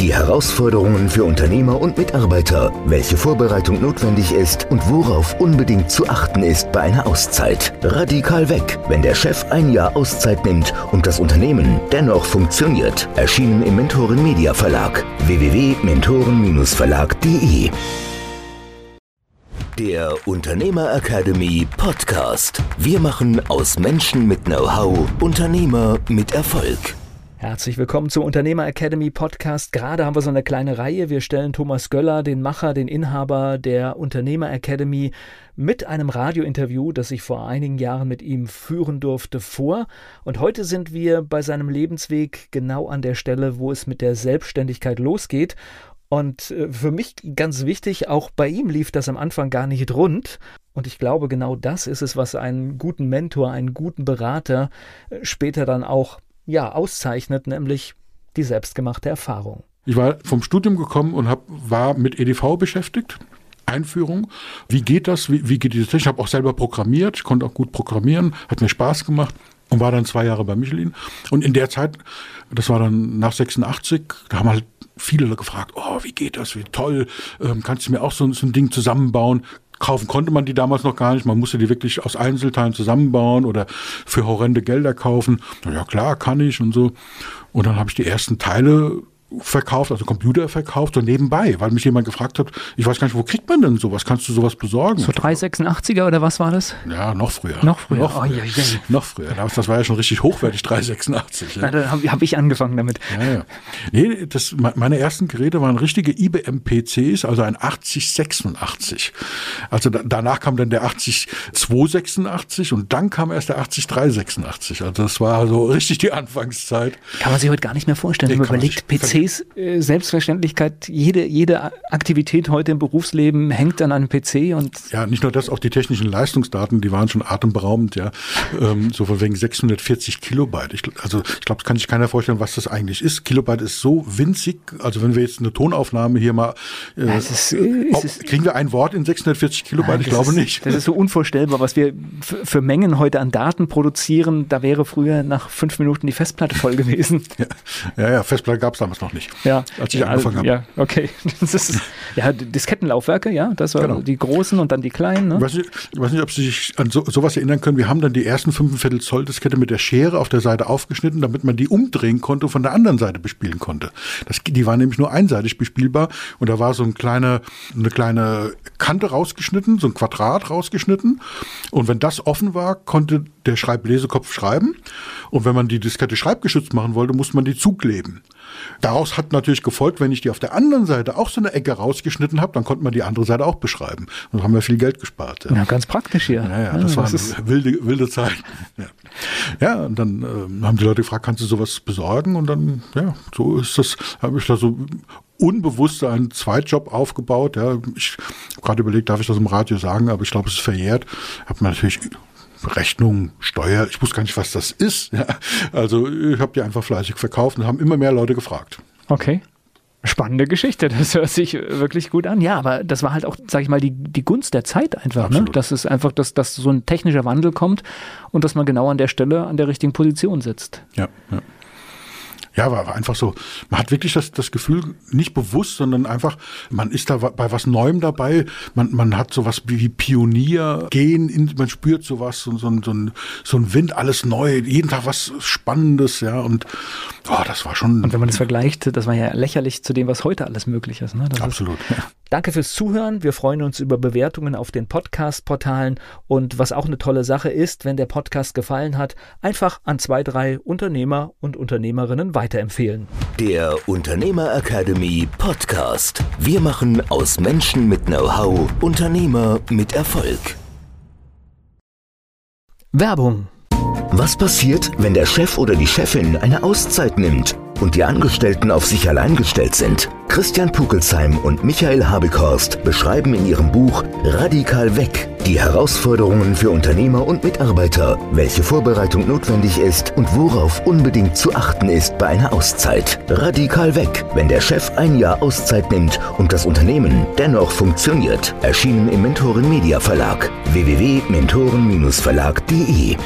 die Herausforderungen für Unternehmer und Mitarbeiter, welche Vorbereitung notwendig ist und worauf unbedingt zu achten ist bei einer Auszeit. Radikal weg, wenn der Chef ein Jahr Auszeit nimmt und das Unternehmen dennoch funktioniert. Erschienen im Mentoren Media Verlag www.mentoren-verlag.de der Unternehmer Academy Podcast. Wir machen aus Menschen mit Know-how Unternehmer mit Erfolg. Herzlich willkommen zum Unternehmer Academy Podcast. Gerade haben wir so eine kleine Reihe. Wir stellen Thomas Göller, den Macher, den Inhaber der Unternehmer Academy, mit einem Radiointerview, das ich vor einigen Jahren mit ihm führen durfte, vor. Und heute sind wir bei seinem Lebensweg genau an der Stelle, wo es mit der Selbstständigkeit losgeht. Und äh, für mich ganz wichtig, auch bei ihm lief das am Anfang gar nicht rund. Und ich glaube, genau das ist es, was einen guten Mentor, einen guten Berater äh, später dann auch ja, auszeichnet, nämlich die selbstgemachte Erfahrung. Ich war vom Studium gekommen und hab, war mit EDV beschäftigt. Einführung. Wie geht das? Wie, wie geht diese? Ich habe auch selber programmiert. Ich konnte auch gut programmieren. Hat mir Spaß gemacht und war dann zwei Jahre bei Michelin. Und in der Zeit, das war dann nach 86, da haben halt viele gefragt, oh, wie geht das, wie toll, ähm, kannst du mir auch so, so ein Ding zusammenbauen? Kaufen konnte man die damals noch gar nicht. Man musste die wirklich aus Einzelteilen zusammenbauen oder für horrende Gelder kaufen. Ja klar, kann ich und so. Und dann habe ich die ersten Teile verkauft, also Computer verkauft, so nebenbei, weil mich jemand gefragt hat, ich weiß gar nicht, wo kriegt man denn sowas? Kannst du sowas besorgen? So 386er oder was war das? Ja, noch früher. Noch früher. Noch früher. Oh, ja, ja. Noch früher. Das war ja schon richtig hochwertig, 386. Ja. Na, da habe hab ich angefangen damit. Ja, ja. Nee, das, meine ersten Geräte waren richtige IBM-PCs, also ein 8086. Also da, danach kam dann der 80286 und dann kam erst der 80386. Also das war so richtig die Anfangszeit. Kann man sich heute gar nicht mehr vorstellen, wenn man überlegt, PC PCs, äh, Selbstverständlichkeit, jede, jede Aktivität heute im Berufsleben hängt an einem PC und. Ja, nicht nur das, auch die technischen Leistungsdaten, die waren schon atemberaubend, ja. Ähm, so von wegen 640 Kilobyte. Ich, also, ich glaube, kann sich keiner vorstellen, was das eigentlich ist. Kilobyte ist so winzig. Also, wenn wir jetzt eine Tonaufnahme hier mal, äh, ja, ist, ob, ist, kriegen wir ein Wort in 640 Kilobyte? Nein, ich glaube ist, nicht. Das ist so unvorstellbar, was wir für Mengen heute an Daten produzieren. Da wäre früher nach fünf Minuten die Festplatte voll gewesen. ja, ja, ja Festplatte gab es damals noch nicht. Ja, als ich ja, angefangen habe. Ja, okay. Das ist, ja, Diskettenlaufwerke, ja, das waren genau. die großen und dann die kleinen. Ne? Ich, weiß nicht, ich weiß nicht, ob Sie sich an so, sowas erinnern können. Wir haben dann die ersten 5 Zoll Diskette mit der Schere auf der Seite aufgeschnitten, damit man die umdrehen konnte und von der anderen Seite bespielen konnte. Das, die waren nämlich nur einseitig bespielbar und da war so ein kleine, eine kleine Kante rausgeschnitten, so ein Quadrat rausgeschnitten und wenn das offen war, konnte der Schreiblesekopf schreiben und wenn man die Diskette schreibgeschützt machen wollte, musste man die zukleben. Daraus hat natürlich gefolgt, wenn ich die auf der anderen Seite auch so eine Ecke rausgeschnitten habe, dann konnte man die andere Seite auch beschreiben. Und haben wir viel Geld gespart. Ja, ja ganz praktisch hier. Ja, ja, das ja, waren das wilde, wilde Zeiten. Ja, ja und dann äh, haben die Leute gefragt, kannst du sowas besorgen? Und dann, ja, so ist das, habe ich da so unbewusst einen Zweitjob aufgebaut. Ja, ich habe gerade überlegt, darf ich das im Radio sagen, aber ich glaube, es ist verjährt. Habe mir natürlich Rechnung, Steuer, ich wusste gar nicht, was das ist. Ja, also ich habe die einfach fleißig verkauft und haben immer mehr Leute gefragt. Okay. Spannende Geschichte, das hört sich wirklich gut an. Ja, aber das war halt auch, sag ich mal, die, die Gunst der Zeit einfach, ne? Dass es einfach, dass, dass so ein technischer Wandel kommt und dass man genau an der Stelle, an der richtigen Position sitzt. Ja, ja. Ja, war, war einfach so. Man hat wirklich das, das Gefühl, nicht bewusst, sondern einfach, man ist da bei was Neuem dabei. Man, man hat sowas wie Pionier gehen, man spürt sowas, so, so, so, ein, so ein Wind, alles neu, jeden Tag was Spannendes, ja. Und oh, das war schon. Und wenn man das vergleicht, das war ja lächerlich zu dem, was heute alles möglich ist. Ne? Das Absolut. Ist, ja. Danke fürs Zuhören. Wir freuen uns über Bewertungen auf den Podcast-Portalen. Und was auch eine tolle Sache ist, wenn der Podcast gefallen hat, einfach an zwei, drei Unternehmer und Unternehmerinnen weiterempfehlen. Der Unternehmer Academy Podcast. Wir machen aus Menschen mit Know-how Unternehmer mit Erfolg. Werbung. Was passiert, wenn der Chef oder die Chefin eine Auszeit nimmt? und die Angestellten auf sich allein gestellt sind. Christian Pukelsheim und Michael Habekorst beschreiben in ihrem Buch Radikal weg Die Herausforderungen für Unternehmer und Mitarbeiter, welche Vorbereitung notwendig ist und worauf unbedingt zu achten ist bei einer Auszeit. Radikal weg, wenn der Chef ein Jahr Auszeit nimmt und das Unternehmen dennoch funktioniert. Erschienen im Mentoren Media Verlag www.mentoren-verlag.de